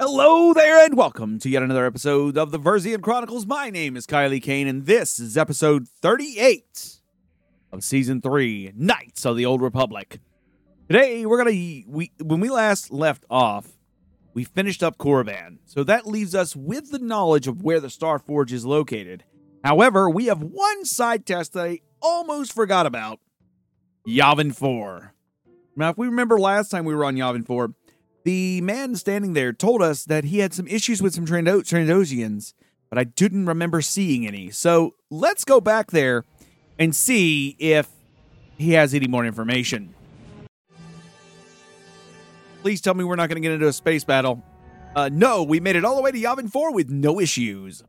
Hello there, and welcome to yet another episode of the Versian Chronicles. My name is Kailee Cain, and this is episode 38 of season 3 Knights of the Old Republic. Today, we're gonna we when we last left off, we finished up Korriban, so that leaves us with the knowledge of where the Star Forge is located. However, we have one side test that I almost forgot about Yavin 4. Now, if we remember last time we were on Yavin 4, the man standing there told us that he had some issues with some Trando- Trandosians, but I didn't remember seeing any. So let's go back there and see if he has any more information. Please tell me we're not going to get into a space battle. Uh, no, we made it all the way to Yavin 4 with no issues. All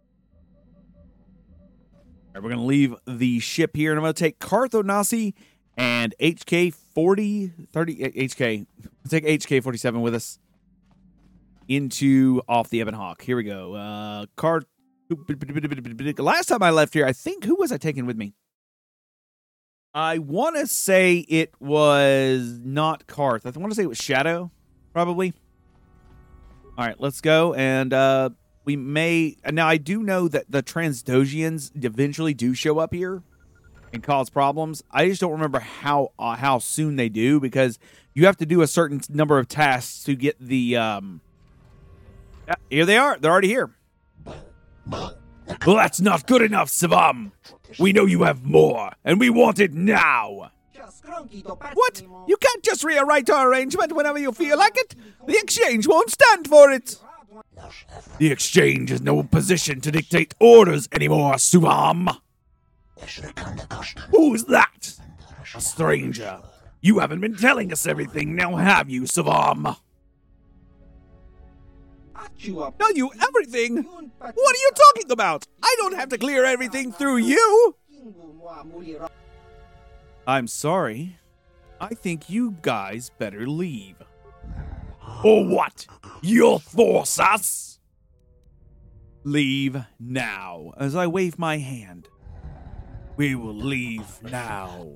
right, we're going to leave the ship here, and I'm going to take Carth Onasi and HK 40, 30, uh, HK, take HK 47 with us into off the Ebon Hawk. Here we go. Uh, card. Last time I left here, I think, who was I taking with me? I want to say it was not Carth. I want to say it was Shadow, probably. All right, let's go. And uh, we may. Now, I do know that the Transdosians eventually do show up here and cause problems. I just don't remember how uh, how soon they do because you have to do a certain number of tasks to get the. Um... Yeah, here they are. They're already here. Well, that's not good enough, Suvam. We know you have more, and we want it now. What? You can't just rewrite our arrangement whenever you feel like it. The exchange won't stand for it. The exchange is no position to dictate orders anymore, Suvam. Who's that? A stranger. You haven't been telling us everything, now have you, Suvam? Tell you everything? What are you talking about? I don't have to clear everything through you. I'm sorry. I think you guys better leave. Or what? You'll force us? Leave now, as I wave my hand. We will leave now.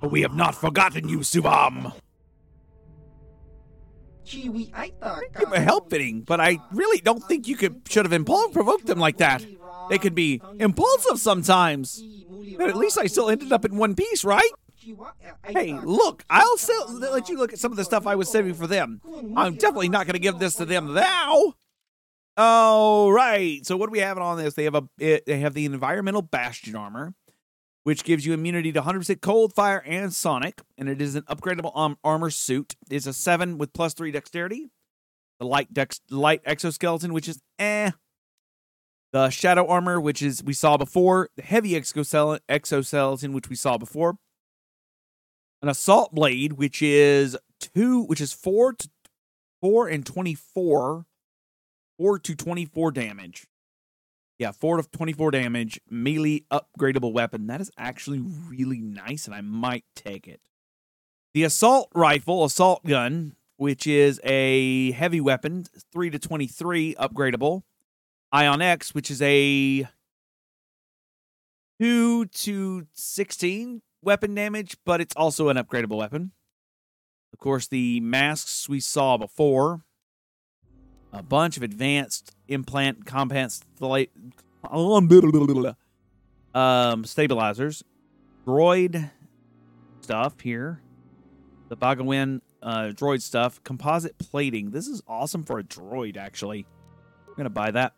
But we have not forgotten you, Suvam. You for helping, but I really don't think you could should have impulse provoked them like that. They could be impulsive sometimes. But at least I still ended up in one piece, right? Hey, look, I'll still let you look at some of the stuff I was saving for them. I'm definitely not going to give this to them now. All right. So what do we have on this? They have a eh, they have the environmental bastion armor which gives you immunity to 100% cold, fire, and sonic. And it is an upgradable um, armor suit. It's a 7 with plus 3 dexterity. The light dex- light exoskeleton, which is eh. The shadow armor, which is we saw before. The heavy exoskeleton, which we saw before. An assault blade, which is 2, which is 4 to 4 and 24. 4 to 24 damage. Yeah, 4 to 24 damage, melee upgradable weapon. That is actually really nice, and I might take it. The assault rifle, assault gun, which is a heavy weapon, 3 to 23 upgradable. Ion X, which is a 2 to 16 weapon damage, but it's also an upgradable weapon. Of course, the masks we saw before a bunch of advanced implant compounds um, stabilizers, droid stuff here, the Baragwin uh, droid stuff, composite plating. This is awesome for a droid, actually. I'm gonna buy that.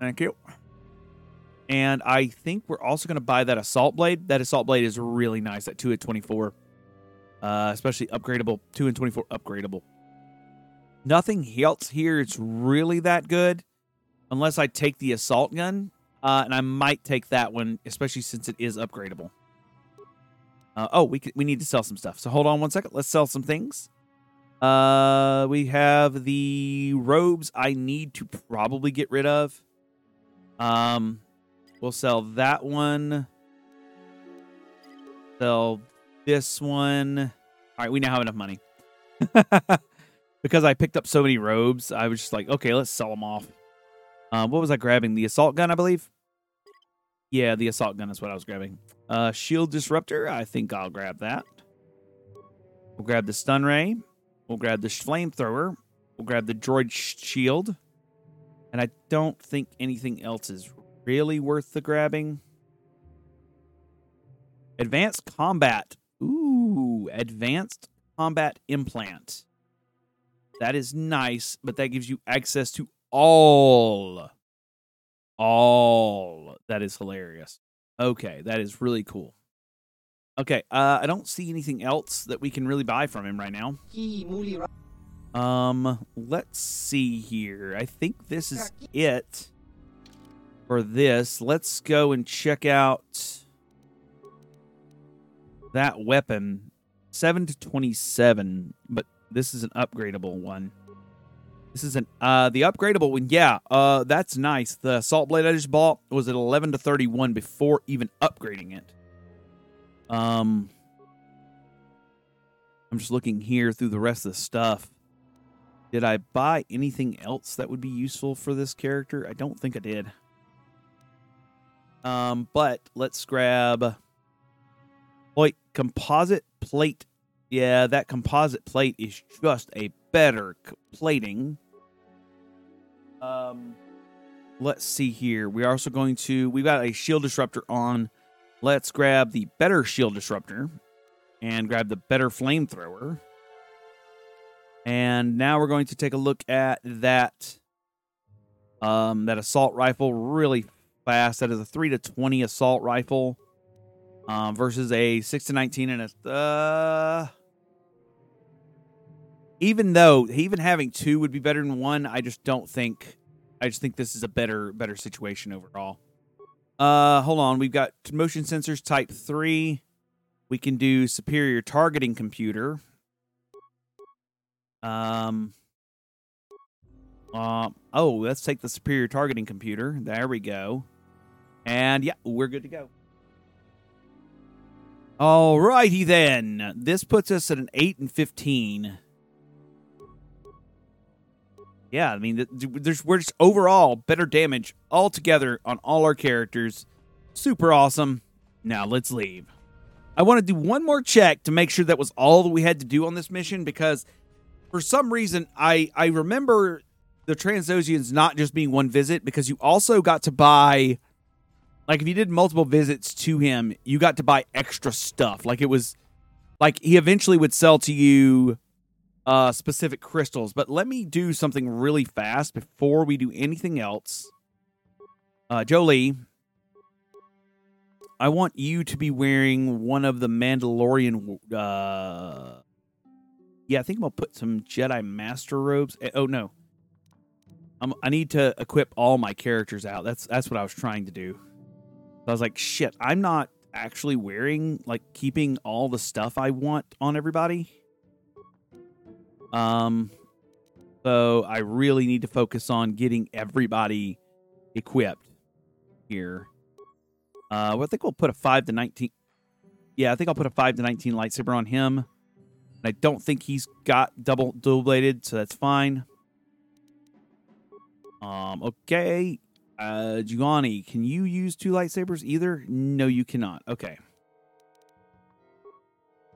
Thank you. And I think we're also gonna buy that assault blade. That assault blade is really nice at two at twenty four, uh, especially upgradable. Two and twenty four upgradable. Nothing else here is really that good unless I take the assault gun. Uh, and I might take that one, especially since it is upgradable. Uh, oh, we we need to sell some stuff. So hold on one second. Let's sell some things. Uh, we have the robes I need to probably get rid of. Um, we'll sell that one. Sell this one. All right, we now have enough money. because I picked up so many robes, I was just like, okay, let's sell them off. Uh, what was I grabbing? The assault gun, I believe. Yeah, the assault gun is what I was grabbing. Uh, shield disruptor. I think I'll grab that. We'll grab the stun ray. We'll grab the flamethrower. We'll grab the droid shield. And I don't think anything else is really worth the grabbing. Advanced combat. Ooh, advanced combat implant. That is nice, but that gives you access to all. All. That is hilarious. Okay, that is really cool. Okay, uh, I don't see anything else that we can really buy from him right now. Um, let's see here. I think this is it for this. Let's go and check out that weapon. 7 to 27, but this is an upgradable one. This is an uh the upgradable one. Yeah, uh that's nice. The salt blade I just bought was at 11 to 31 before even upgrading it. Um I'm just looking here through the rest of the stuff. Did I buy anything else that would be useful for this character? I don't think I did. Um, but let's grab like composite plate. Yeah, that composite plate is just a better plating. Um, let's see here. We're also going to we got a shield disruptor on. Let's grab the better shield disruptor and grab the better flamethrower. And now we're going to take a look at that um, that assault rifle really fast. That is a three to twenty assault rifle um, versus a six to nineteen and a. Uh, even though even having two would be better than one, I just don't think. I just think this is a better better situation overall. Uh, hold on. We've got motion sensors type three. We can do superior targeting computer. Um. Uh, oh, let's take the superior targeting computer. There we go. And yeah, we're good to go. All righty then. This puts us at an 8 and 15. Yeah, I mean, there's we're just overall better damage altogether on all our characters. Super awesome. Now let's leave. I want to do one more check to make sure that was all that we had to do on this mission because for some reason I I remember the Trandoshans not just being one visit because you also got to buy like if you did multiple visits to him, you got to buy extra stuff. Like it was like he eventually would sell to you uh specific crystals. But let me do something really fast before we do anything else. Uh Jolee, I want you to be wearing one of the Mandalorian uh yeah, I think I'm gonna put some Jedi Master robes. Eh, oh no, I'm, I need to equip all my characters out. That's that's what I was trying to do. I was like, shit, I'm not actually wearing like keeping all the stuff I want on everybody. Um, so I really need to focus on getting everybody equipped here. Uh, well, I think we'll put a five to nineteen. Yeah, I think I'll put a five to nineteen lightsaber on him. I don't think he's got double dual bladed, so that's fine. Um, okay. Uh, Juhani, can you use two lightsabers either? No, you cannot. Okay.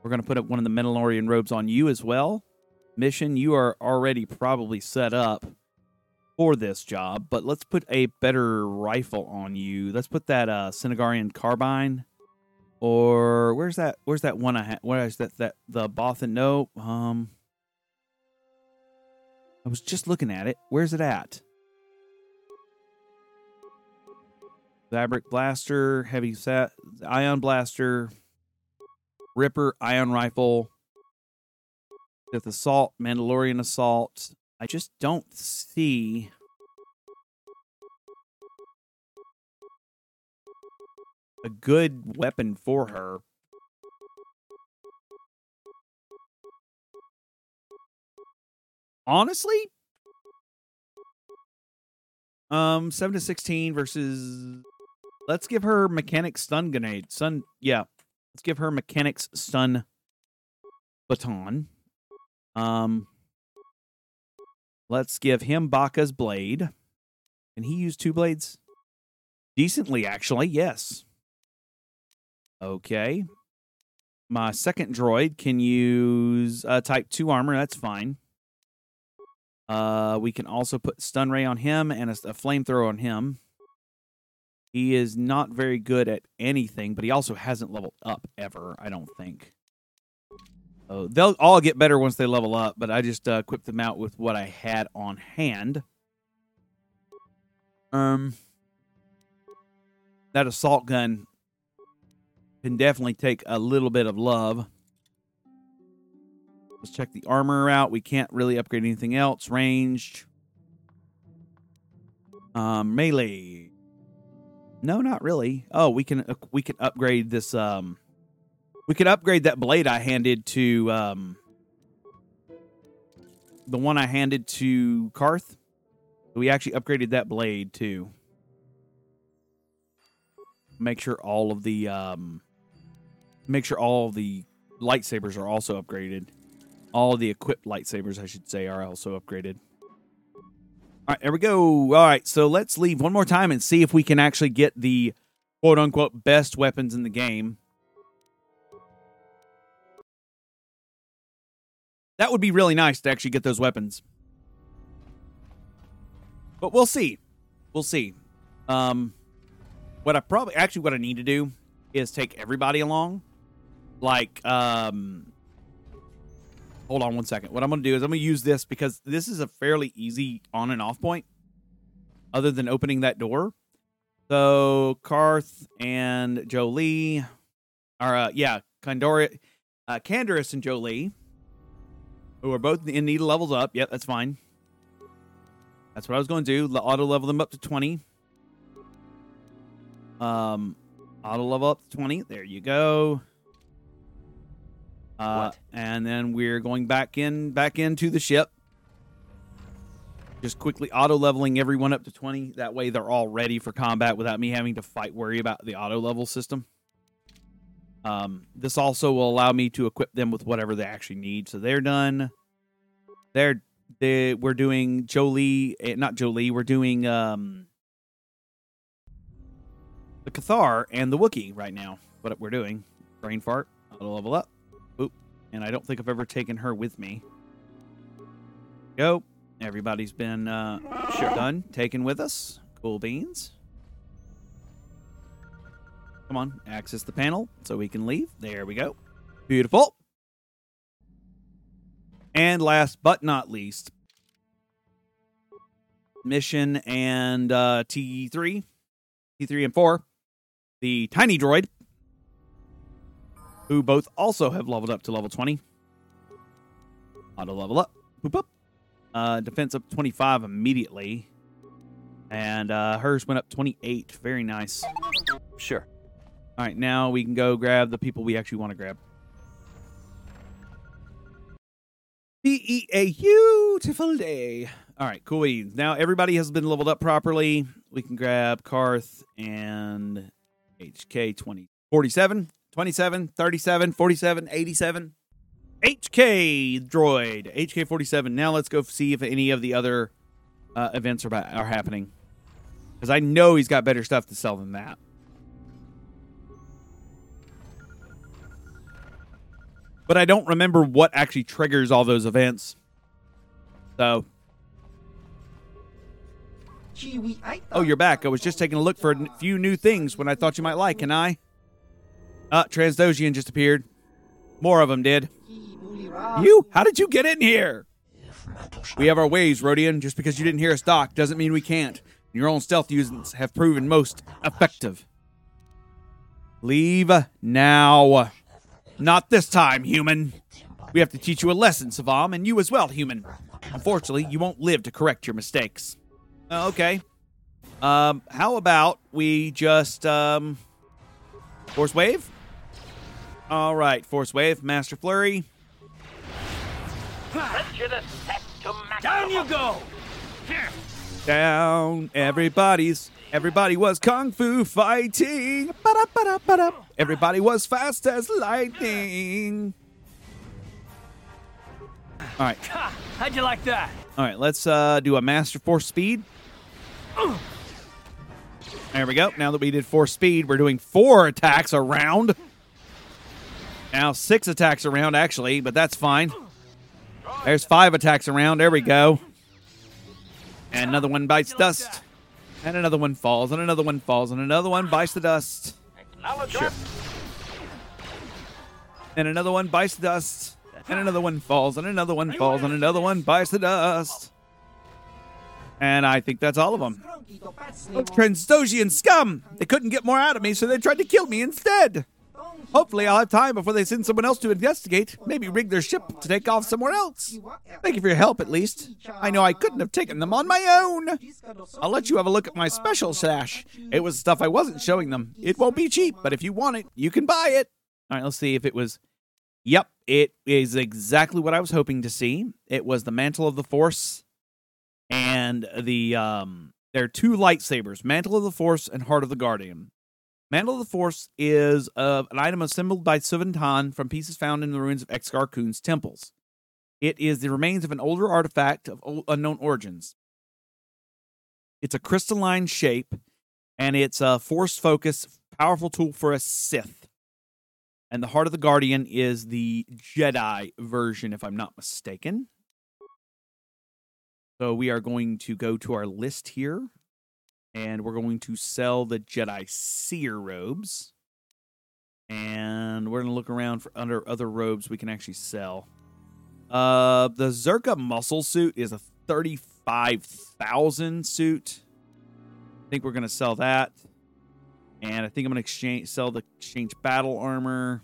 We're going to put up one of the Mandalorian robes on you as well. Mission, you are already probably set up for this job, but let's put a better rifle on you. Let's put that uh Senegarian carbine or where's that? Where's that one I had? Where is that? That the Bothan? No. Um. I was just looking at it. Where's it at? Fabric blaster, heavy set, ion blaster, Ripper, ion rifle, Sith assault, Mandalorian assault. I just don't see a good weapon for her. Honestly, um, seven to sixteen versus. Let's give her mechanic stun grenade. Sun, yeah. Let's give her mechanics stun baton. Um, let's give him Bacca's blade. Can he use two blades? Decently, actually, yes. Okay. My second droid can use uh, type 2 armor. That's fine. Uh, we can also put stun ray on him and a, a flamethrower on him. He is not very good at anything, but he also hasn't leveled up ever. I don't think. They'll all get better once they level up, but I just uh, equipped them out with what I had on hand. Um, that assault gun can definitely take a little bit of love. Let's check the armor out. We can't really upgrade anything else. Ranged. Um, melee. No, not really. Oh, we can uh, we can upgrade this. Um, we could upgrade that blade I handed to um, the one I handed to Carth. We actually upgraded that blade too. Make sure all of the um, make sure all of the lightsabers are also upgraded. All the equipped lightsabers, I should say, are also upgraded. All right, there we go. All right, so let's leave one more time and see if we can actually get the quote unquote best weapons in the game. That would be really nice to actually get those weapons. But we'll see. We'll see. Um, what I probably actually what I need to do is take everybody along. Like, um, hold on one second. What I'm going to do is I'm going to use this because this is a fairly easy on and off point, other than opening that door. So Carth and Jolie, or uh, yeah, Kandora, uh, Canderous and Jolee, who are both in need of levels up. Yep, that's fine. That's what I was going to do. Auto level them up to 20. Um, auto level up to 20. There you go. Uh, and then we're going back in, back into the ship. Just quickly auto leveling everyone up to 20. That way they're all ready for combat without me having to fight, worry about the auto level system. Um, this also will allow me to equip them with whatever they actually need. So they're done. They're they we're doing Jolee, eh, not Jolie. We're doing um the Cathar and the Wookie right now. What we're doing, brain fart, auto level up. Oop, and I don't think I've ever taken her with me. Go. Everybody's been uh, sure done, taken with us. Cool beans. Come on, access the panel so we can leave. There we go. Beautiful. And last but not least, mission and uh, T3, T3 and 4, the tiny droid, who both also have leveled up to level 20. Auto level up. Boop up. Uh, defense up 25 immediately. And uh, hers went up 28. Very nice. Sure. All right, now we can go grab the people we actually want to grab. Be a beautiful day. All right, cool. Now everybody has been leveled up properly. We can grab Carth and HK 20, 47, 27, 37, 47, 87. HK droid, HK 47. Now let's go see if any of the other uh, events are, are happening. Because I know he's got better stuff to sell than that. But I don't remember what actually triggers all those events. So. Oh, you're back. I was just taking a look for a few new things when I thought you might like. and I? Uh, Trandoshan just appeared. More of them did. You? How did you get in here? We have our ways, Rodian. Just because you didn't hear us dock doesn't mean we can't. Your own stealth uses have proven most effective. Leave now. Not this time, human. We have to teach you a lesson, Suvam, and you as well, human. Unfortunately, you won't live to correct your mistakes. Uh, okay. Um, how about we just, um, Force Wave? All right, Force Wave, Master Flurry. Down you go! Down, everybody's Everybody was kung fu fighting. Ba-da, ba-da, ba-da. Everybody was fast as lightning. All right. How'd you like that? All right, let's uh, do a master force speed. There we go. Now that we did force speed, we're doing four attacks around. Now six attacks around, actually, but that's fine. There's five attacks around. There we go. And another one bites dust. And another one falls, and another one falls, and another one bites the dust. Acknowledge Sure. And another one bites the dust. And another one falls, and another one falls, and another one bites the dust. And I think that's all of them. Those Transdosian scum! They couldn't get more out of me, so they tried to kill me instead. Hopefully, I'll have time before they send someone else to investigate. Maybe rig their ship to take off somewhere else. Thank you for your help, at least. I know I couldn't have taken them on my own. I'll let you have a look at my special stash. It was stuff I wasn't showing them. It won't be cheap, but if you want it, you can buy it. All right, let's see if it was. Yep, it is exactly what I was hoping to see. It was the Mantle of the Force and the um there are two lightsabers, Mantle of the Force and Heart of the Guardian. Mantle of the Force is uh, an item assembled by Suvam Tan from pieces found in the ruins of Exar Kun's temples. It is the remains of an older artifact of o- unknown origins. It's a crystalline shape, and it's a force focus, powerful tool for a Sith. And the Heart of the Guardian is the Jedi version, if I'm not mistaken. So we are going to go to our list here, and we're going to sell the Jedi Seer robes. And we're going to look around for under other robes we can actually sell. Uh, the Czerka muscle suit is a thirty-five thousand suit. I think we're gonna sell that, and I think I'm gonna exchange sell the exchange battle armor.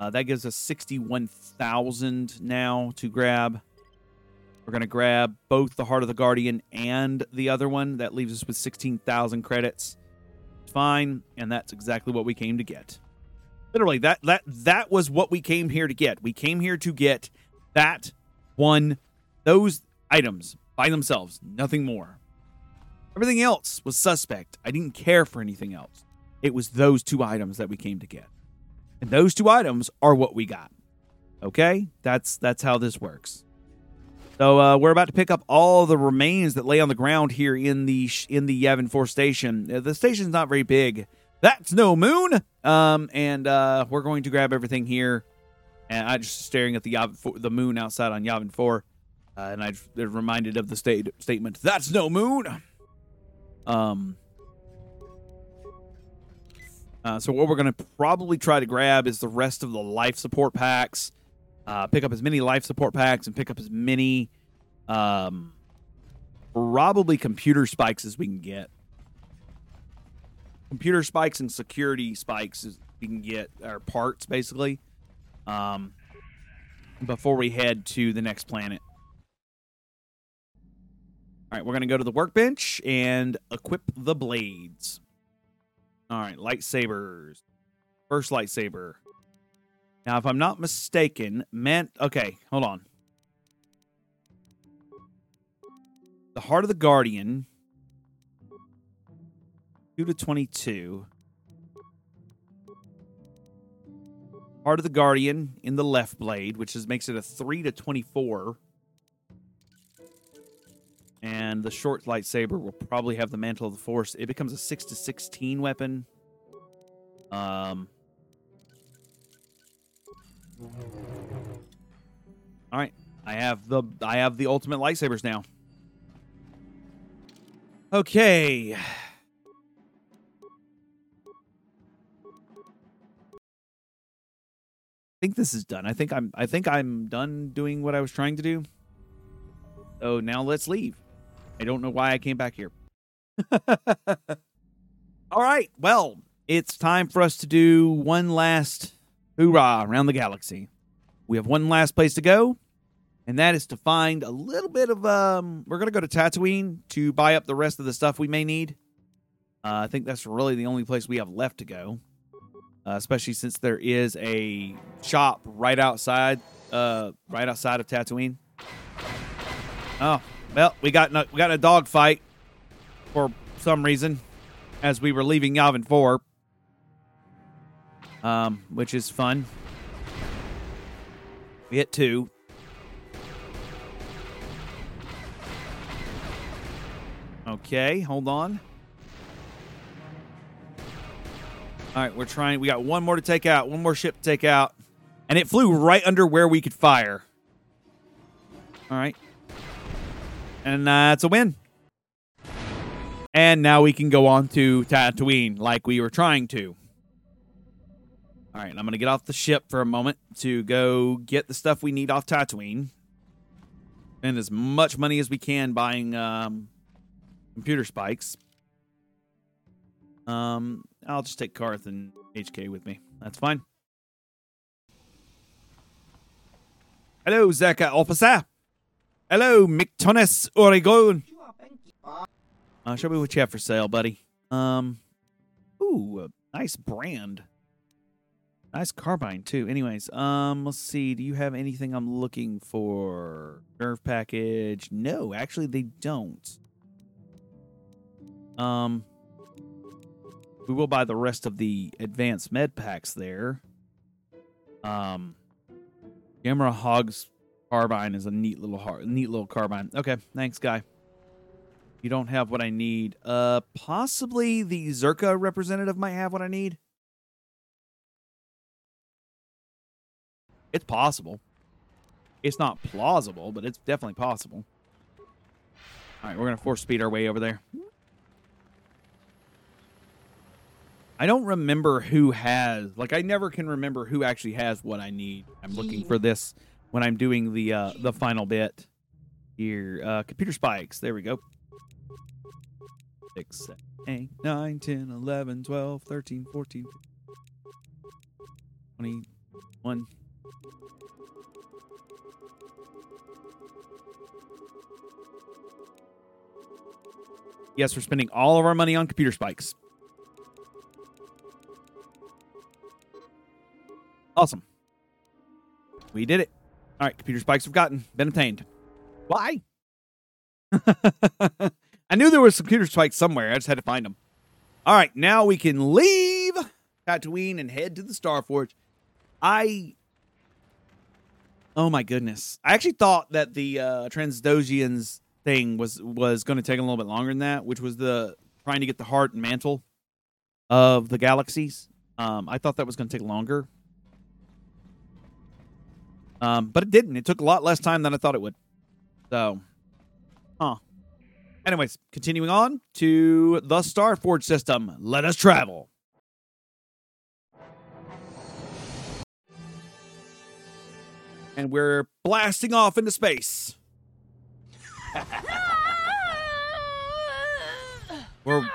Uh, that gives us sixty-one thousand now to grab. We're gonna grab both the Heart of the Guardian and the other one. That leaves us with sixteen thousand credits. Fine, and that's exactly what we came to get. Literally that that that was what we came here to get. We came here to get that one those items by themselves nothing more. Everything else was suspect. I didn't care for anything else. It was those two items that we came to get. And those two items are what we got. Okay? That's that's how this works so uh, we're about to pick up all the remains that lay on the ground here in the in the Yavin 4 station. Uh, The station's not very big. That's no moon. Um, and uh, we're going to grab everything here. And I just staring at the Yavin 4, the moon outside on Yavin 4, uh, and I reminded of the state statement. That's no moon. Um. Uh, so what we're going to probably try to grab is the rest of the life support packs. Uh, pick up as many life support packs and pick up as many, um, probably computer spikes as we can get. Computer spikes and security spikes as we can get, or parts basically, um, before we head to the next planet. All right, we're going to go to the workbench and equip the blades. All right, lightsabers. First lightsaber. Now, if I'm not mistaken, man. Okay, hold on. The Heart of the Guardian. 2 to 22. Heart of the Guardian in the left blade, which is makes it a 3 to 24. And the short lightsaber will probably have the Mantle of the Force. It becomes a 6 to 16 weapon. Um All right, I have the I have the ultimate lightsabers now. Okay. I think this is done. I think I'm I think I'm done doing what I was trying to do. So now let's leave. I don't know why I came back here. All right. Well, it's time for us to do one last hoorah around the galaxy. We have one last place to go, and that is to find a little bit of um we're going to go to Tatooine to buy up the rest of the stuff we may need. Uh, I think that's really the only place we have left to go. Uh, especially since there is a shop right outside uh right outside of Tatooine. Oh, well, we got we got a dog fight for some reason as we were leaving Yavin 4. Um, which is fun. We hit two. Okay, hold on. All right, we're trying. We got one more to take out, one more ship to take out. And it flew right under where we could fire. All right. And that's a win. And now we can go on to Tatooine like we were trying to. All right, I'm going to get off the ship for a moment to go get the stuff we need off Tatooine. And as much money as we can buying um, computer spikes. Um, I'll just take Carth and HK with me. That's fine. Hello, Czerka officer. Hello, McTonis Oregon. Uh, show me what you have for sale, buddy. Um, ooh, a nice brand. Nice carbine too. Anyways, um, let's see. Do you have anything I'm looking for? Nerve package? No, actually, they don't. Um, we will buy the rest of the advanced med packs there. Um, Gamera Hog's carbine is a neat little har- neat little carbine. Okay, thanks, guy. You don't have what I need. Uh, possibly the Czerka representative might have what I need. It's possible. It's not plausible, but it's definitely possible. All right, we're gonna force speed our way over there. I don't remember who has like I never can remember who actually has what I need. I'm looking for this when I'm doing the uh the final bit here. Uh computer spikes. There we go. 6 7 8 9 10 11 12 13 14 21 Yes, we're spending all of our money on computer spikes. Awesome. We did it. All right, computer spikes have gotten been obtained. Why? I knew there was some computer spikes somewhere. I just had to find them. All right, now we can leave Tatooine and head to the Starforge. I Oh my goodness. I actually thought that the uh thing was was going to take a little bit longer than that, which was the trying to get the heart and mantle of the galaxies. Um I thought that was going to take longer. Um, but it didn't. It took a lot less time than I thought it would. So, huh. Anyways, continuing on to the Starforge system. Let us travel. And we're blasting off into space. we're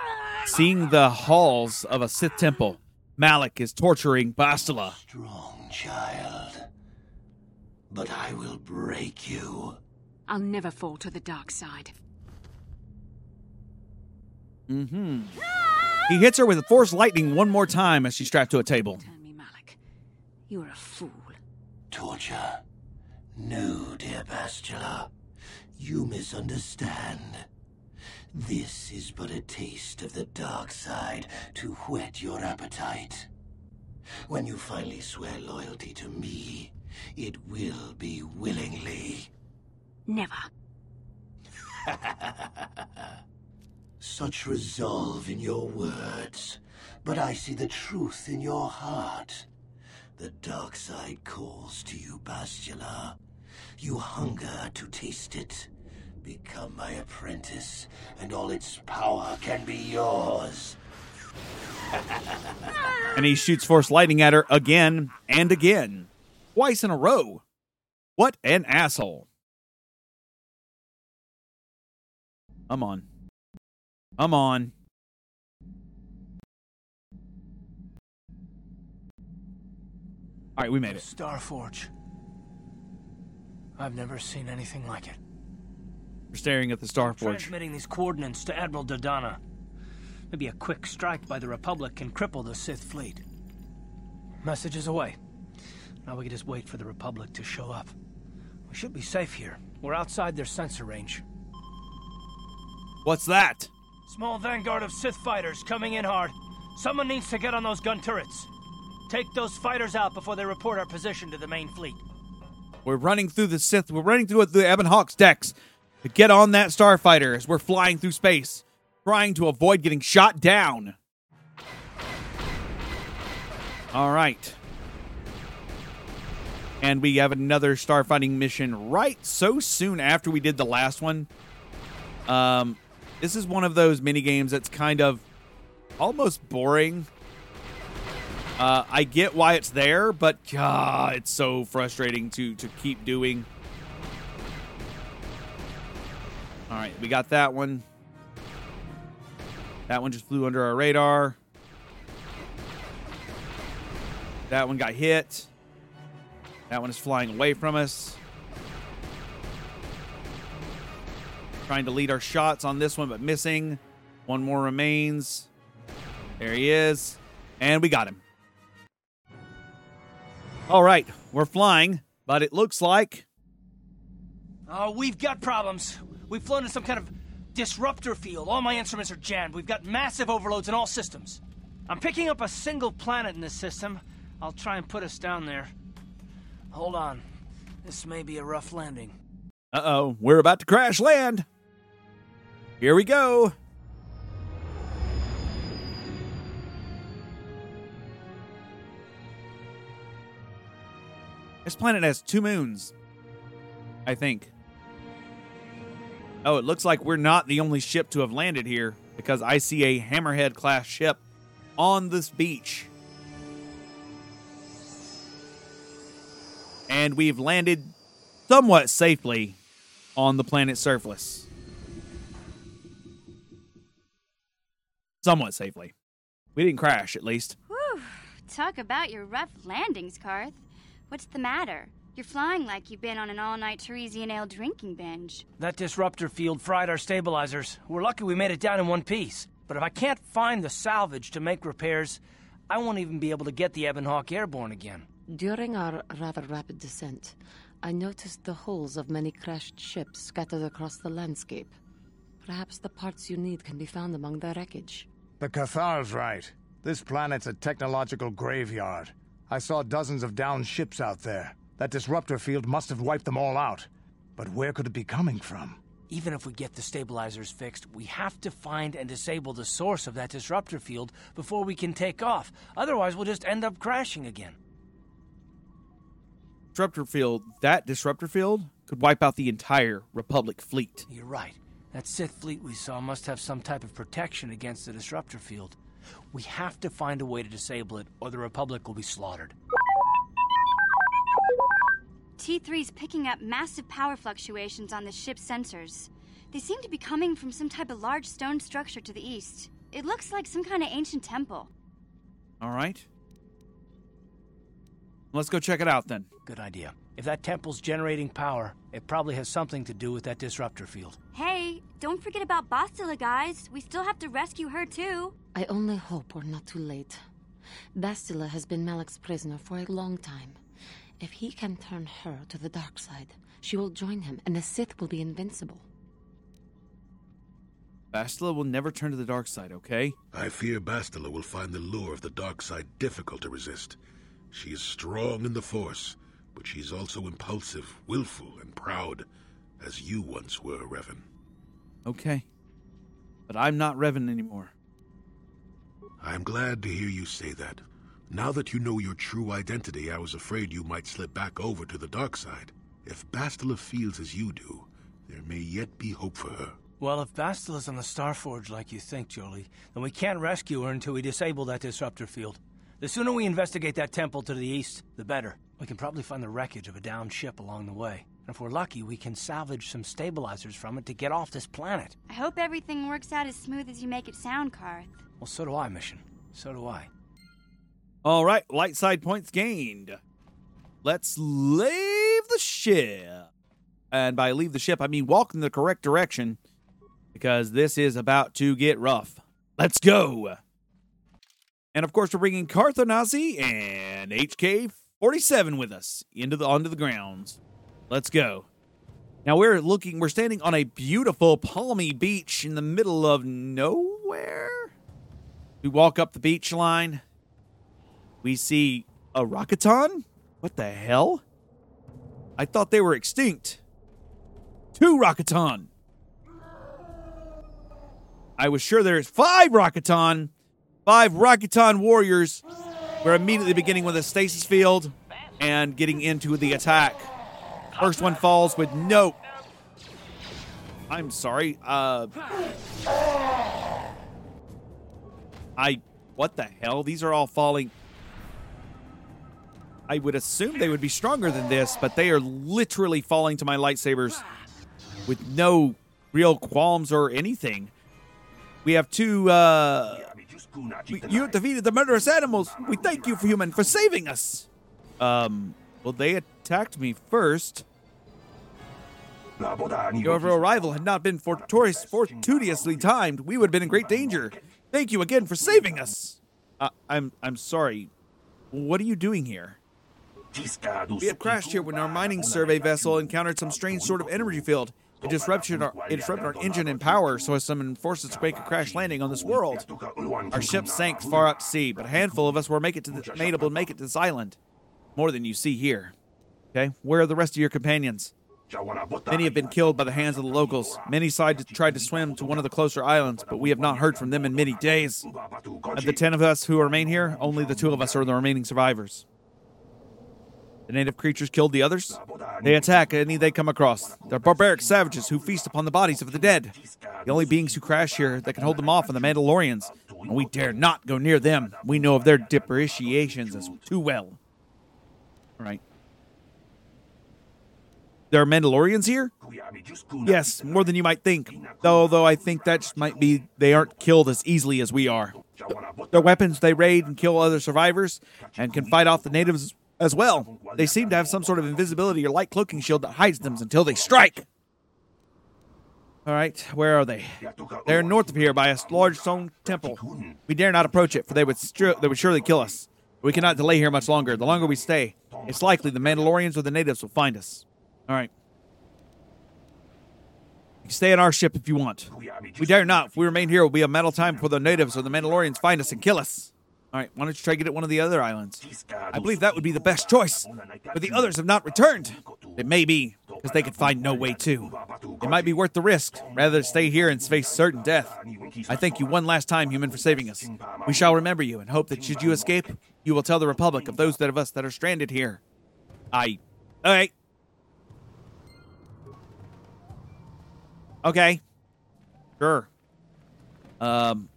seeing the halls of a Sith temple. Malak is torturing Bastila. Strong child. But I will break you. I'll never fall to the dark side. Mm-hmm. He hits her with a force lightning one more time as she's strapped to a table. Turn me, Malak. You're a fool. Torture. No, dear Bastila. You misunderstand. This is but a taste of the dark side to whet your appetite. When you finally swear loyalty to me, it will be willingly. Never. Such resolve in your words, but I see the truth in your heart. The dark side calls to you, Bastila. You hunger to taste it. Become my apprentice, and all its power can be yours. And he shoots force lightning at her again and again. Twice in a row. What an asshole. Come on. Come on. All right, we made it. Starforge. I've never seen anything like it. We're staring at the Starforge. Transmitting these coordinates to Admiral Dodonna. Maybe a quick strike by the Republic can cripple the Sith fleet. Message is away. Now we can just wait for the Republic to show up. We should be safe here. We're outside their sensor range. What's that? Small vanguard of Sith fighters coming in hard. Someone needs to get on those gun turrets. Take those fighters out before they report our position to the main fleet. We're running through the Sith. We're running through the Ebon Hawk's decks to get on that starfighter as we're flying through space, trying to avoid getting shot down. All right. And we have another starfighting mission right so soon after we did the last one. Um, this is one of those mini games that's kind of almost boring. Uh, I get why it's there, but God, it's so frustrating to to keep doing. All right, we got that one. That one just flew under our radar. That one got hit. That one is flying away from us. Trying to lead our shots on this one, but missing. One more remains. There he is. And we got him. All right, we're flying, but it looks like. Oh, we've got problems. We've flown in some kind of disruptor field. All my instruments are jammed. We've got massive overloads in all systems. I'm picking up a single planet in this system. I'll try and put us down there. Hold on. This may be a rough landing. Uh oh, we're about to crash land. Here we go. This planet has two moons, I think. Oh, it looks like we're not the only ship to have landed here because I see a Hammerhead class ship on this beach. And we've landed somewhat safely on the planet's surface. Somewhat safely. We didn't crash, at least. Whew. Talk about your rough landings, Carth. What's the matter? You're flying like you've been on an all night Tarisian ale drinking binge. That disruptor field fried our stabilizers. We're lucky we made it down in one piece. But if I can't find the salvage to make repairs, I won't even be able to get the Ebon Hawk airborne again. During our rather rapid descent, I noticed the hulls of many crashed ships scattered across the landscape. Perhaps the parts you need can be found among the wreckage. The Cathar's right. This planet's a technological graveyard. I saw dozens of downed ships out there. That disruptor field must have wiped them all out. But where could it be coming from? Even if we get the stabilizers fixed, we have to find and disable the source of that disruptor field before we can take off. Otherwise, we'll just end up crashing again. Disruptor field, that disruptor field could wipe out the entire Republic fleet. You're right. That Sith fleet we saw must have some type of protection against the disruptor field. We have to find a way to disable it, or the Republic will be slaughtered. T3's picking up massive power fluctuations on the ship's sensors. They seem to be coming from some type of large stone structure to the east. It looks like some kind of ancient temple. All right. Let's go check it out then. Good idea. If that temple's generating power, it probably has something to do with that disruptor field. Hey, don't forget about Bastila, guys. We still have to rescue her, too. I only hope we're not too late. Bastila has been Malak's prisoner for a long time. If he can turn her to the dark side, she will join him, and the Sith will be invincible. Bastila will never turn to the dark side, okay? I fear Bastila will find the lure of the dark side difficult to resist. She is strong in the Force, but she is also impulsive, willful, and proud, as you once were, Revan. Okay. But I'm not Revan anymore. I am glad to hear you say that. Now that you know your true identity, I was afraid you might slip back over to the dark side. If Bastila feels as you do, there may yet be hope for her. Well, if Bastila's on the Starforge like you think, Jolee, then we can't rescue her until we disable that disruptor field. The sooner we investigate that temple to the east, the better. We can probably find the wreckage of a downed ship along the way. And if we're lucky, we can salvage some stabilizers from it to get off this planet. I hope everything works out as smooth as you make it sound, Carth. Well, so do I, Mission. So do I. All right, light side points gained. Let's leave the ship. And by leave the ship, I mean walk in the correct direction because this is about to get rough. Let's go. And of course, we're bringing Carth Onasi and HK 47 with us into the onto the grounds. Let's go. Now we're looking, we're standing on a beautiful palmy beach in the middle of nowhere. We walk up the beach line. We see a Rakatan? What the hell? I thought they were extinct. Two Rakatan. I was sure there's five Rakatan. Five Rakatan warriors. We're immediately beginning with a stasis field and getting into the attack. First one falls with no. I'm sorry. Uh. I. What the hell? These are all falling. I would assume they would be stronger than this, but they are literally falling to my lightsabers with no real qualms or anything. We have two, uh. you defeated the murderous animals. We thank you, human, for saving us. Um. Well, they attacked me first. Your arrival had not been fortuitous, fortuitously timed, we would have been in great danger. Thank you again for saving us. Uh, I'm I'm sorry. What are you doing here? We had crashed here when our mining survey vessel encountered some strange sort of energy field. It disrupted our it disrupted our engine and power, so as some forced us to make a crash landing on this world. Our ship sank far to sea, but a handful of us were make it to the, made able to make it to this island. More than you see here. Okay, where are the rest of your companions? Many have been killed by the hands of the locals. Many tried to, tried to swim to one of the closer islands, but we have not heard from them in many days. Of the ten of us who remain here, only the two of us are the remaining survivors. The native creatures killed the others. They attack any they come across. They're barbaric savages who feast upon the bodies of the dead. The only beings who crash here that can hold them off are the Mandalorians, and we dare not go near them. We know of their depreciations as too well. Right. There are Mandalorians here? Yes, more than you might think. Although I think that might be they aren't killed as easily as we are. Their weapons, they raid and kill other survivors and can fight off the natives as well. They seem to have some sort of invisibility or light cloaking shield that hides them until they strike. All right, where are they? They're north of here by a large stone temple. We dare not approach it, for they would stru- they would surely kill us. We cannot delay here much longer. The longer we stay, it's likely the Mandalorians or the natives will find us. All right. You can stay on our ship if you want. We dare not. If we remain here, it will be a metal time before the natives or the Mandalorians find us and kill us. All right, why don't you try to get at one of the other islands? I believe that would be the best choice. But the others have not returned. It may be, because they could find no way to. It might be worth the risk, rather than stay here and face certain death. I thank you one last time, human, for saving us. We shall remember you and hope that should you escape, you will tell the Republic of those that of us that are stranded here. I. All right. Okay. Sure. Um,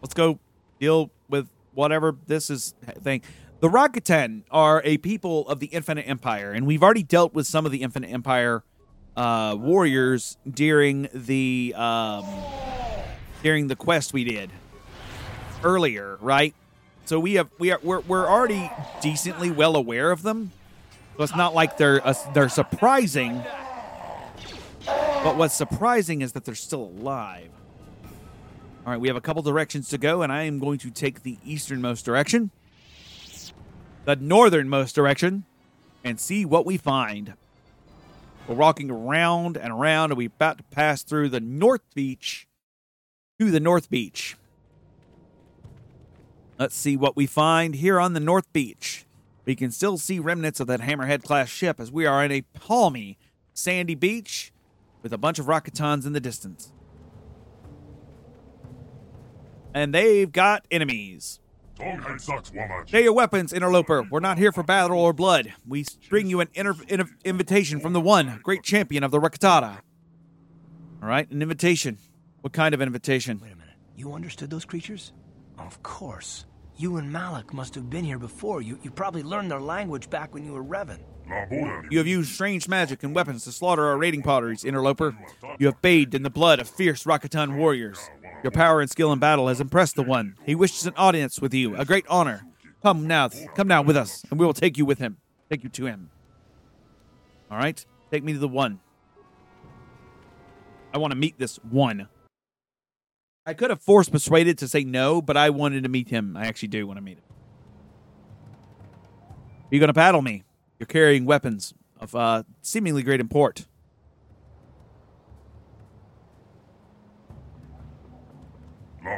let's go deal with whatever this is thing. The Rakatan are a people of the Infinite Empire, and we've already dealt with some of the Infinite Empire uh, warriors during the um, during the quest we did earlier, right? So we have we are we're, we're already decently well aware of them. So it's not like they're uh, they're surprising. But what's surprising is that they're still alive. All right, we have a couple directions to go, and I am going to take the easternmost direction, the northernmost direction, and see what we find. We're walking around and around, and we're about to pass through the North Beach to the North Beach. Let's see what we find here on the North Beach. We can still see remnants of that Hammerhead class ship as we are on a palmy, sandy beach with a bunch of Rakatans in the distance. And they've got enemies. Take your weapons, interloper. We're not here for battle or blood. We bring you an inter- in- invitation from the one great champion of the Rakatata. All right, an invitation. What kind of invitation? Wait a minute. You understood those creatures? Of course. You and Malak must have been here before. You, you probably learned their language back when you were Revan. You have used strange magic and weapons to slaughter our raiding potteries, interloper. You have bathed in the blood of fierce Rakatan warriors. Your power and skill in battle has impressed the one. He wishes an audience with you, a great honor. Come now, come now with us, and we will take you with him. Take you to him. All right, take me to the one. I want to meet this one. I could have forced persuaded to say no, but I wanted to meet him. I actually do want to meet him. You're you going to paddle me? You're carrying weapons of uh, seemingly great import.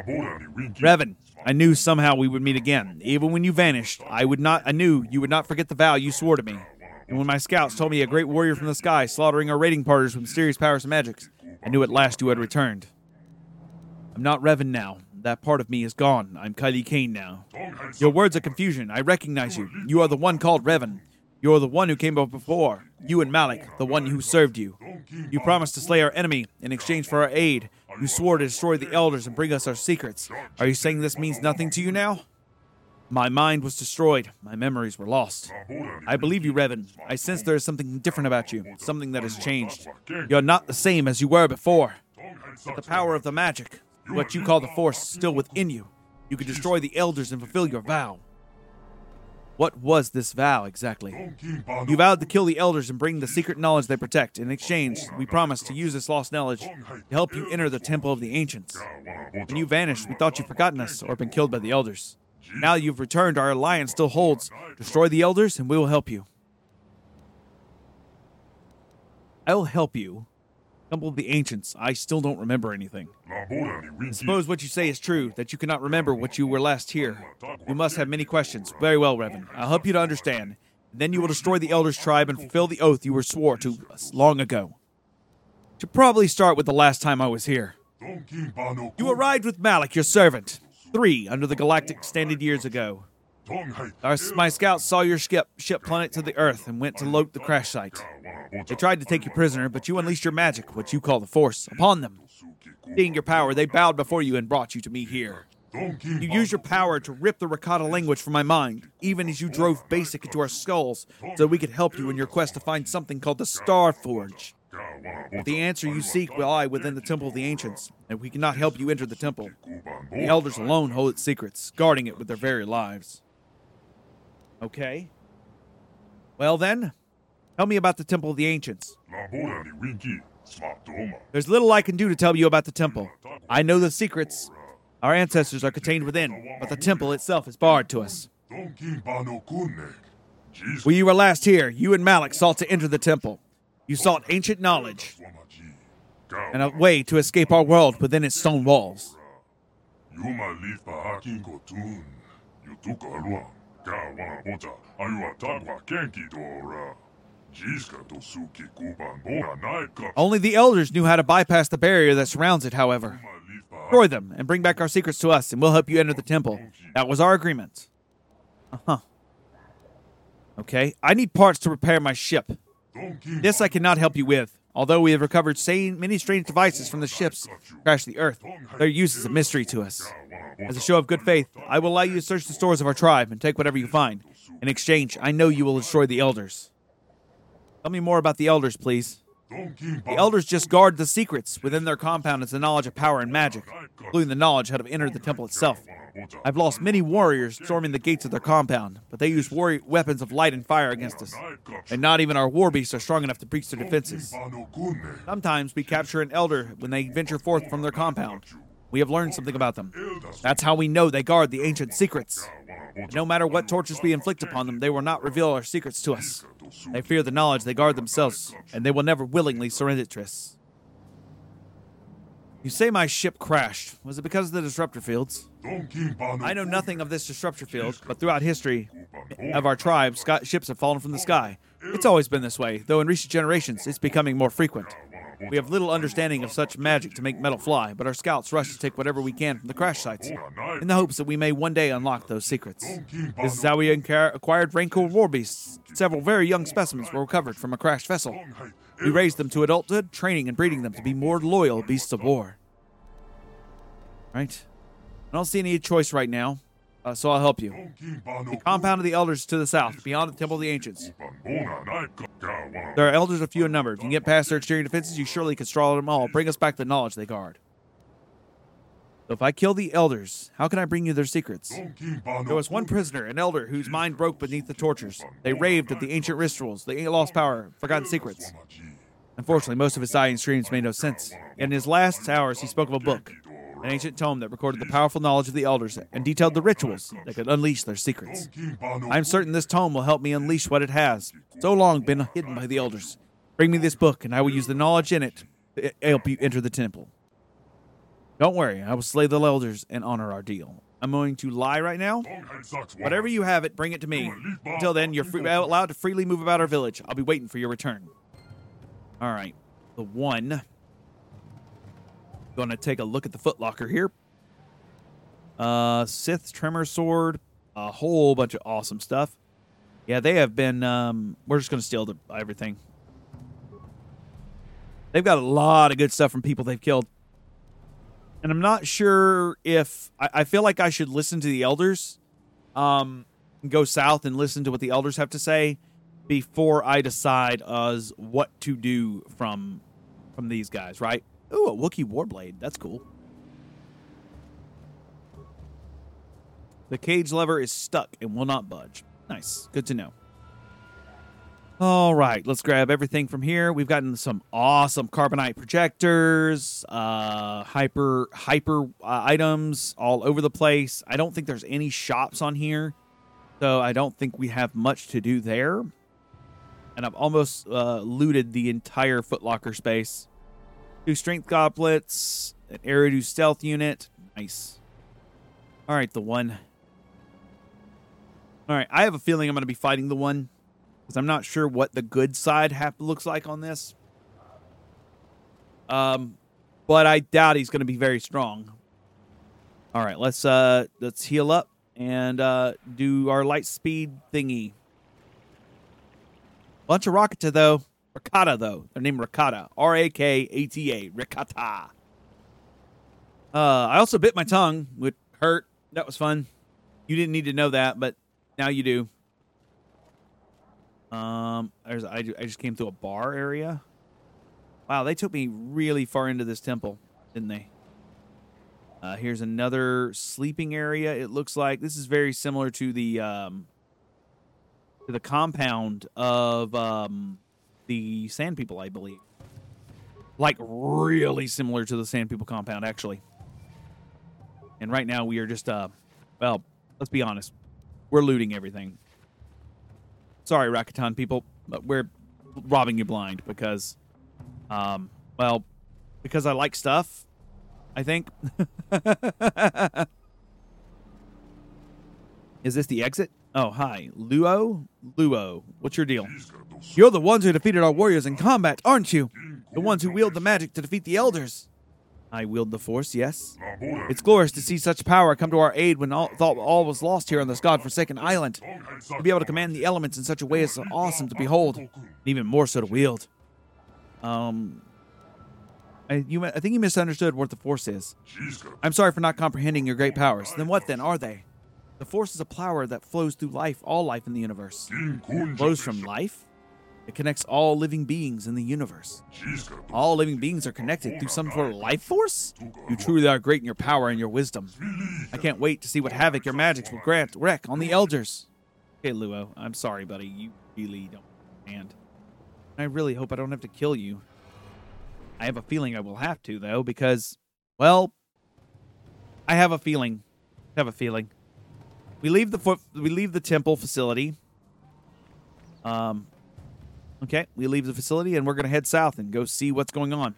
Revan, I knew somehow we would meet again. Even when you vanished, I would not I knew you would not forget the vow you swore to me. And when my scouts told me a great warrior from the sky slaughtering our raiding parties with mysterious powers and magics, I knew at last you had returned. I'm not Revan now. That part of me is gone. I'm Kailee Cain now. Your words are confusion. I recognize you. You are the one called Revan. You're the one who came up before. You and Malak, the one who served you. You promised to slay our enemy in exchange for our aid. You swore to destroy the elders and bring us our secrets. Are you saying this means nothing to you now? My mind was destroyed. My memories were lost. I believe you, Revan. I sense there is something different about you, something that has changed. You're not the same as you were before. But the power of the magic, what you call the Force, is still within you. You can destroy the elders and fulfill your vow. What was this vow exactly? You vowed to kill the elders and bring the secret knowledge they protect. In exchange, we promised to use this lost knowledge to help you enter the temple of the ancients. When you vanished, we thought you'd forgotten us or been killed by the elders. Now you've returned, our alliance still holds. Destroy the elders, and we will help you. I will help you. Temple of the Ancients. I still don't remember anything. Suppose what you say is true, that you cannot remember what you were last here. You must have many questions. Very well, Revan. I'll help you to understand. Then you will destroy the Elders tribe and fulfill the oath you were swore to us long ago. Should probably start with the last time I was here. You arrived with Malak, your servant. Three under the Galactic Standard years ago. Our, my scouts saw your ship, ship plummet to the Earth and went to loot the crash site. They tried to take you prisoner, but you unleashed your magic, what you call the Force, upon them. Seeing your power, they bowed before you and brought you to me here. You used your power to rip the Rakata language from my mind, even as you drove basic into our skulls, so that we could help you in your quest to find something called the Star Forge. But the answer you seek will lie within the Temple of the Ancients, and we cannot help you enter the temple. The elders alone hold its secrets, guarding it with their very lives. Okay. Well then, tell me about the Temple of the Ancients. There's little I can do to tell you about the temple. I know the secrets. Our ancestors are contained within, but the temple itself is barred to us. When you were last here, you and Malak sought to enter the temple. You sought ancient knowledge and a way to escape our world within its stone walls. Only the elders knew how to bypass the barrier that surrounds it, however. Destroy them and bring back our secrets to us, and we'll help you enter the temple. That was our agreement. Uh huh. Okay, I need parts to repair my ship. This I cannot help you with. Although we have recovered many strange devices from the ships crashed the Earth, their use is a mystery to us. As a show of good faith, I will allow you to search the stores of our tribe and take whatever you find. In exchange, I know you will destroy the elders. Tell me more about the elders, please. The elders just guard the secrets. Within their compound is the knowledge of power and magic, including the knowledge how to enter the temple itself. I've lost many warriors storming the gates of their compound, but they use war- weapons of light and fire against us. And not even our war beasts are strong enough to breach their defenses. Sometimes we capture an elder when they venture forth from their compound. We have learned something about them. That's how we know they guard the ancient secrets. No matter what tortures we inflict upon them, they will not reveal our secrets to us. They fear the knowledge they guard themselves, and they will never willingly surrender it to us. You say my ship crashed. Was it because of the disruptor fields? I know nothing of this disruptor field, but throughout history of our tribe, ships have fallen from the sky. It's always been this way, though in recent generations it's becoming more frequent. We have little understanding of such magic to make metal fly, but our scouts rush to take whatever we can from the crash sites, in the hopes that we may one day unlock those secrets. This is how we acquired Rancor war beasts. Several very young specimens were recovered from a crashed vessel. We raised them to adulthood, training and breeding them to be more loyal beasts of war. Right? I don't see any choice right now, uh, so I'll help you. The compound of the elders to the south, beyond the temple of the ancients. There are elders a few in number. If you can get past their exterior defenses, you surely can straw them all. Bring us back the knowledge they guard. So if I kill the elders, how can I bring you their secrets? There was one prisoner, an elder, whose mind broke beneath the tortures. They raved at the ancient rituals, the lost power, forgotten secrets. Unfortunately, most of his dying screams made no sense. In his last hours, he spoke of a book, an ancient tome that recorded the powerful knowledge of the elders and detailed the rituals that could unleash their secrets. I am certain this tome will help me unleash what it has so long been hidden by the elders. Bring me this book, and I will use the knowledge in it to help you enter the temple. Don't worry, I will slay the elders and honor our deal. I'm going to lie right now. Whatever you have it, bring it to me. Until then, you're free, allowed to freely move about our village. I'll be waiting for your return. All right, the one. Going to take a look at the footlocker here. Uh, Sith Tremor Sword, a whole bunch of awesome stuff. Yeah, they have been. Um, we're just going to steal the, everything. They've got a lot of good stuff from people they've killed. And I'm not sure if. I, I feel like I should listen to the elders. Um, go south and listen to what the elders have to say before I decide as what to do from from these guys, right? Ooh, a Wookiee Warblade. That's cool. The cage lever is stuck and will not budge. Nice. Good to know. All right, let's grab everything from here. We've gotten some awesome carbonite projectors, uh, hyper hyper uh, items all over the place. I don't think there's any shops on here, so I don't think we have much to do there. And I've almost uh, looted the entire Footlocker space. Two strength goblets, an Eriadu stealth unit. Nice. All right, the one. All right, I have a feeling I'm going to be fighting the one because I'm not sure what the good side have, looks like on this. Um, but I doubt he's going to be very strong. All right, let's uh let's heal up and uh do our light speed thingy. Bunch of Rakata though. Rakata though. Their name Rakata. R A K A T A. Rakata. Uh, I also bit my tongue, which hurt. That was fun. You didn't need to know that, but now you do. Um, there's I, I just came through a bar area. Wow, they took me really far into this temple, didn't they? Uh, here's another sleeping area. It looks like this is very similar to the um, to the compound of um, the Sand People, I believe. Like really similar to the Sand People compound, actually. And right now we are just uh, well, let's be honest, we're looting everything. Sorry, Rakatan people, but we're robbing you blind because, um, well, because I like stuff. I think. Is this the exit? Oh, hi. Luo? Luo, what's your deal? You're the ones who defeated our warriors in combat, aren't you? The ones who wield the magic to defeat the elders. I wield the force, yes. It's glorious to see such power come to our aid when all thought all was lost here on this god-forsaken island. To be able to command the elements in such a way is so awesome to behold, and even more so to wield. Um, I, you, I think you misunderstood what the force is. I'm sorry for not comprehending your great powers. Then what then are they? The force is a power that flows through life, all life in the universe. Flows from life? It connects all living beings in the universe. All living beings are connected through some sort of life force? You truly are great in your power and your wisdom. I can't wait to see what havoc your magics will grant wreck on the elders. Okay, Luo, I'm sorry, buddy. You really don't understand. I really hope I don't have to kill you. I have a feeling I will have to, though, because, well, I have a feeling. I have a feeling. We leave the foot. We leave the temple facility. Um, Okay, we leave the facility and we're going to head south and go see what's going on.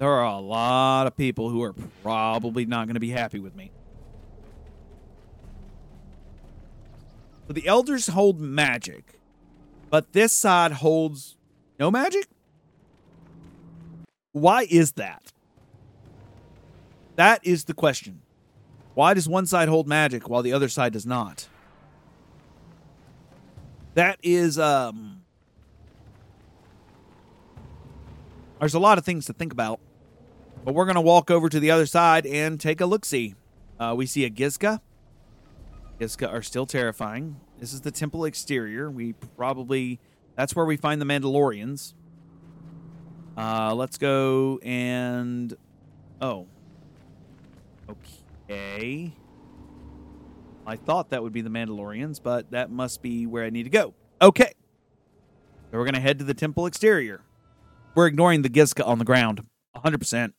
There are a lot of people who are probably not going to be happy with me. So the elders hold magic, but this side holds no magic? Why is that? That is the question. Why does one side hold magic while the other side does not? That is um There's a lot of things to think about, but we're going to walk over to the other side and take a look see. Uh, we see a Gizka. Gizka are still terrifying. This is the temple exterior. We probably, that's where we find the Mandalorians. Uh, let's go and, oh, okay. I thought that would be the Mandalorians, but that must be where I need to go. Okay. So we're going to head to the temple exterior. We're ignoring the Gizka on the ground. 100%.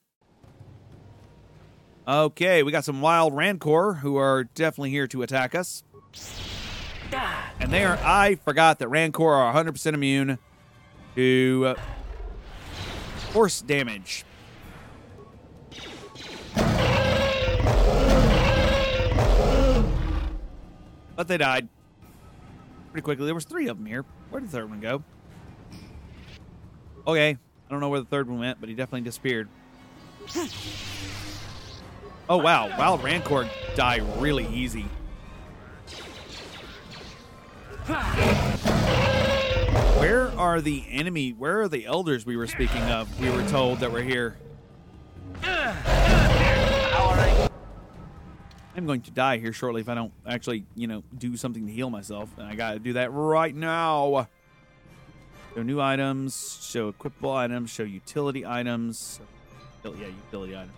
Okay, we got some wild Rancor who are definitely here to attack us. And they are, I forgot that Rancor are 100% immune to uh, force damage. But they died pretty quickly. There was three of them here. Where did the third one go? Okay. I don't know where the third one went, but he definitely disappeared. Oh, wow. Wild Rancor die really easy. Where are the enemy? Where are the elders we were speaking of? We were told that we're here. I'm going to die here shortly if I don't actually, you know, do something to heal myself. And I gotta do that right now. Show new items, show equipable items, show utility items. Yeah, utility items.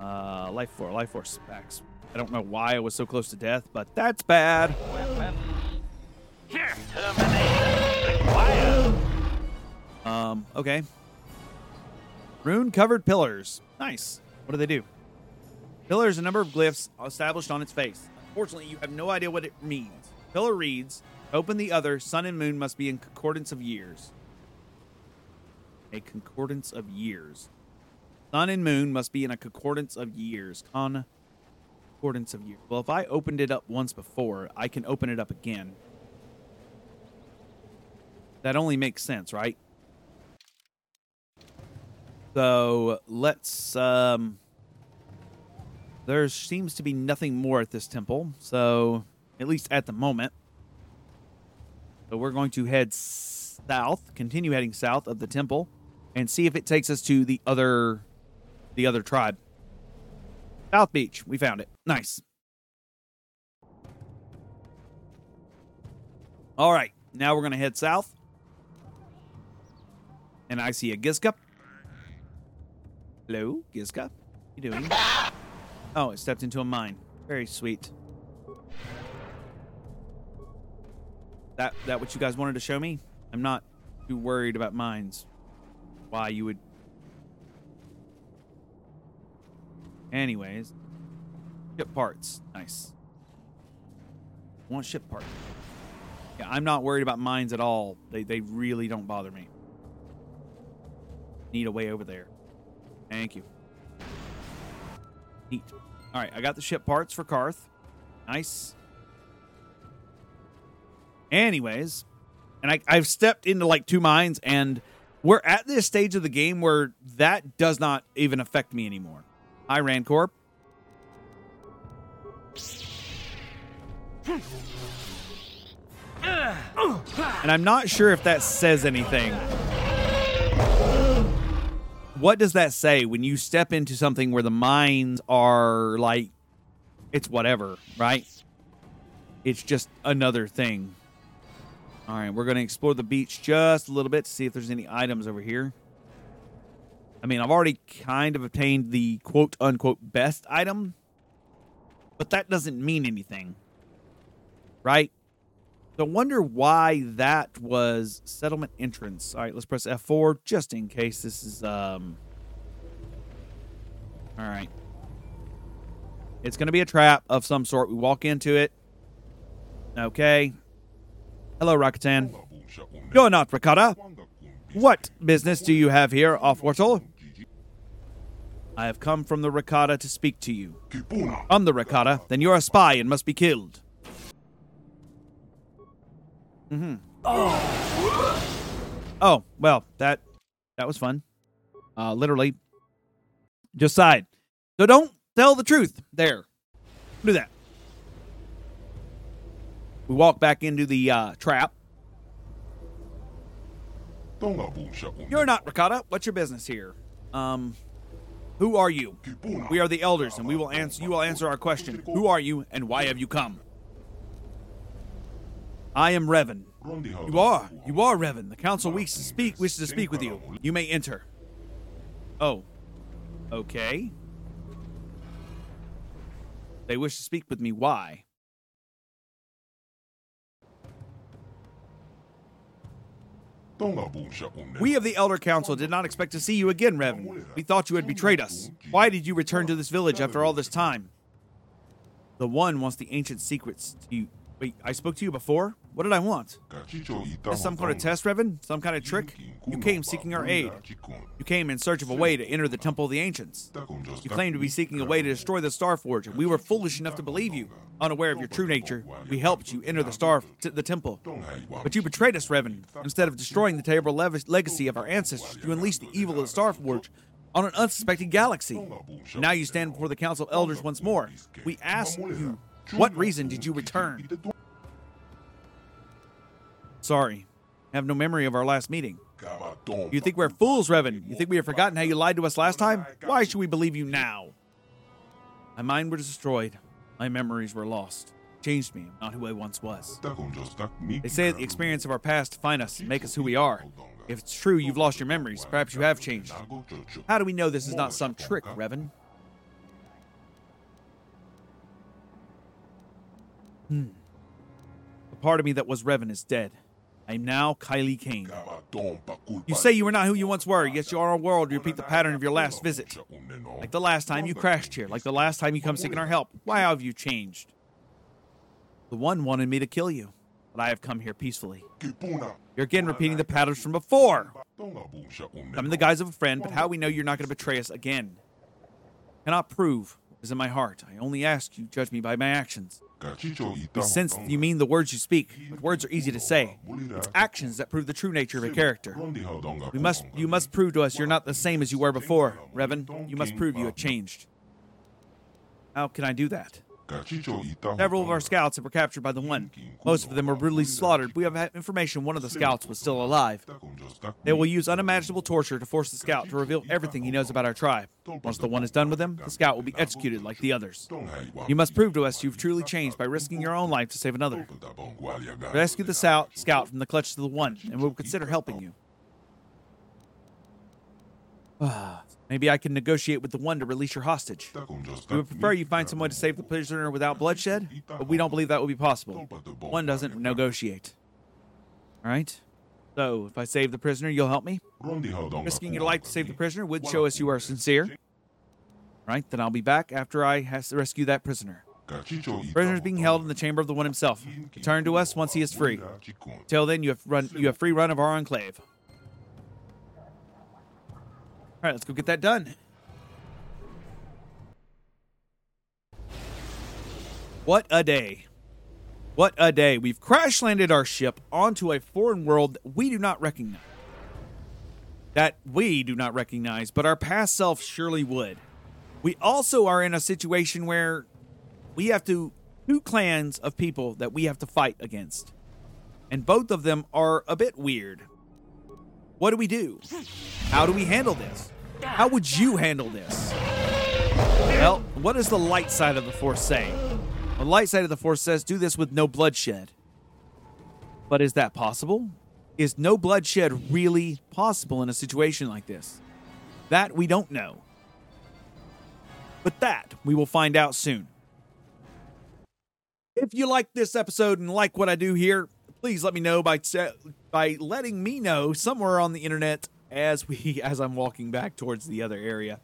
Uh, life force, life force specs. I don't know why I was so close to death, but that's bad. Um, okay. Rune covered pillars. Nice. What do they do? Pillar is a number of glyphs established on its face. Unfortunately, you have no idea what it means. Pillar reads, Open the other, sun and moon must be in concordance of years. A concordance of years. Sun and moon must be in a concordance of years. Concordance of years. Well, if I opened it up once before, I can open it up again. That only makes sense, right? So let's um there seems to be nothing more at this temple, so at least at the moment. So we're going to head south, continue heading south of the temple, and see if it takes us to the other the other tribe. South Beach, we found it. Nice. All right, now we're to head south. And I see a Gizka. Hello, Gizka. you doing? Oh, it stepped into a mine. Very sweet. That that what you guys wanted to show me? I'm not too worried about mines. Why you would Anyways. Ship parts. Nice. Want ship parts. Yeah, I'm not worried about mines at all. They they really don't bother me. Need a way over there. Thank you. Neat. All right, I got the ship parts for Carth. Nice. Anyways, and I, I've stepped into like two mines, and we're at this stage of the game where that does not even affect me anymore. Hi, Rancorp. And I'm not sure if that says anything. What does that say when you step into something where the minds are like, it's whatever, right? It's just another thing. All right, we're going to explore the beach just a little bit to see if there's any items over here. I mean, I've already kind of obtained the quote unquote best item, but that doesn't mean anything, right? So I wonder why that was settlement entrance. All right, let's press F4 just in case this is um All right. It's going to be a trap of some sort. We walk into it. Okay. Hello, Rakatan. You're not Rakata. What business do you have here, Offwortel? I have come from the Rakata to speak to you. I'm the Rakata. Then you're a spy and must be killed. Mm-hmm. Oh. Oh, well, that that was fun. Uh literally. Just side. So don't tell the truth there. Do that. We walk back into the uh, trap. You're not Rakata. What's your business here? Um, who are you? We are the elders, and we will answer. You will answer our question. Who are you, and why have you come? I am Revan. You are. You are Revan. The council wishes to speak. Wishes to speak with you. You may enter. Oh. Okay. They wish to speak with me. Why? We of the Elder Council did not expect to see you again, Revan. We thought you had betrayed us. Why did you return to this village after all this time? The One wants the ancient secrets. You wait. I spoke to you before. What did I want? Is some kind of test, Revan? Some kind of trick? You came seeking our aid. You came in search of a way to enter the Temple of the Ancients. You claimed to be seeking a way to destroy the Starforge, and we were foolish enough to believe you. Unaware of your true nature, we helped you enter the Star, the Temple. But you betrayed us, Revan. Instead of destroying the terrible le- legacy of our ancestors, you unleashed the evil of the Starforge on an unsuspecting galaxy. Now you stand before the Council of Elders once more. We ask you, what reason did you return? Sorry. I have no memory of our last meeting. You think we're fools, Revan? You think we have forgotten how you lied to us last time? Why should we believe you now? My mind was destroyed. My memories were lost. Changed me, not who I once was. They say that the experience of our past define us and make us who we are. If it's true you've lost your memories, perhaps you have changed. How do we know this is not some trick, Revan? Hmm. The part of me that was Revan is dead. I am now Kailee Cain. You say you are not who you once were, yet you are a world repeat the pattern of your last visit. Like the last time you crashed here, like the last time you come seeking our help. Why have you changed? The one wanted me to kill you, but I have come here peacefully. You're again repeating the patterns from before. I'm in the guise of a friend, but how we know you're not going to betray us again? Cannot prove what is in my heart. I only ask you judge me by my actions. Sense you mean the words you speak, but words are easy to say. It's actions that prove the true nature of a character. We must, you must prove to us you're not the same as you were before, Revan. You must prove you have changed. How can I do that? Several of our scouts were captured by the One. Most of them were brutally slaughtered. We have information one of the scouts was still alive. They will use unimaginable torture to force the scout to reveal everything he knows about our tribe. Once the One is done with him, the scout will be executed like the others. You must prove to us you've truly changed by risking your own life to save another. Rescue the scout, from the clutches of the One, and we'll consider helping you. Ah. Maybe I can negotiate with the one to release your hostage. We would prefer you find some way to save the prisoner without bloodshed, but we don't believe that will be possible. One doesn't negotiate. All right? So, if I save the prisoner, you'll help me? Risking your life to save the prisoner would show us you are sincere. Right? Then I'll be back after I has to rescue that prisoner. Prisoner is being held in the chamber of the one himself. Return to us once he is free. Till then, you have run you have free run of our enclave. All right, let's go get that done. What a day. What a day. We've crash landed our ship onto a foreign world that we do not recognize. That we do not recognize, but our past self surely would. We also are in a situation where we have to two clans of people that we have to fight against. And both of them are a bit weird. What do we do? How do we handle this? How would you handle this? Well, what does the light side of the Force say? The light side of the Force says do this with no bloodshed. But is that possible? Is no bloodshed really possible in a situation like this? That we don't know. But that we will find out soon. If you like this episode and like what I do here, please let me know by by letting me know somewhere on the internet as we as I'm walking back towards the other area.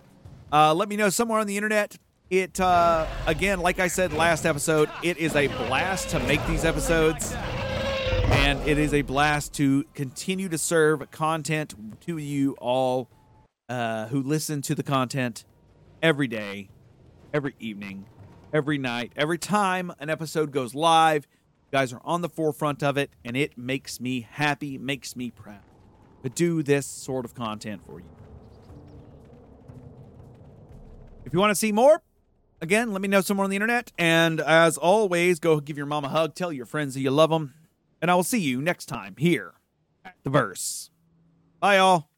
Uh, let me know somewhere on the internet. It uh, again, like I said last episode, it is a blast to make these episodes, and it is a blast to continue to serve content to you all uh, who listen to the content every day, every evening, every night, every time an episode goes live. Guys are on the forefront of it, and it makes me happy, makes me proud to do this sort of content for you. If you want to see more, again, let me know somewhere on the internet. And as always, go give your mom a hug, tell your friends that you love them. And I will see you next time here at The Verse. Bye, y'all.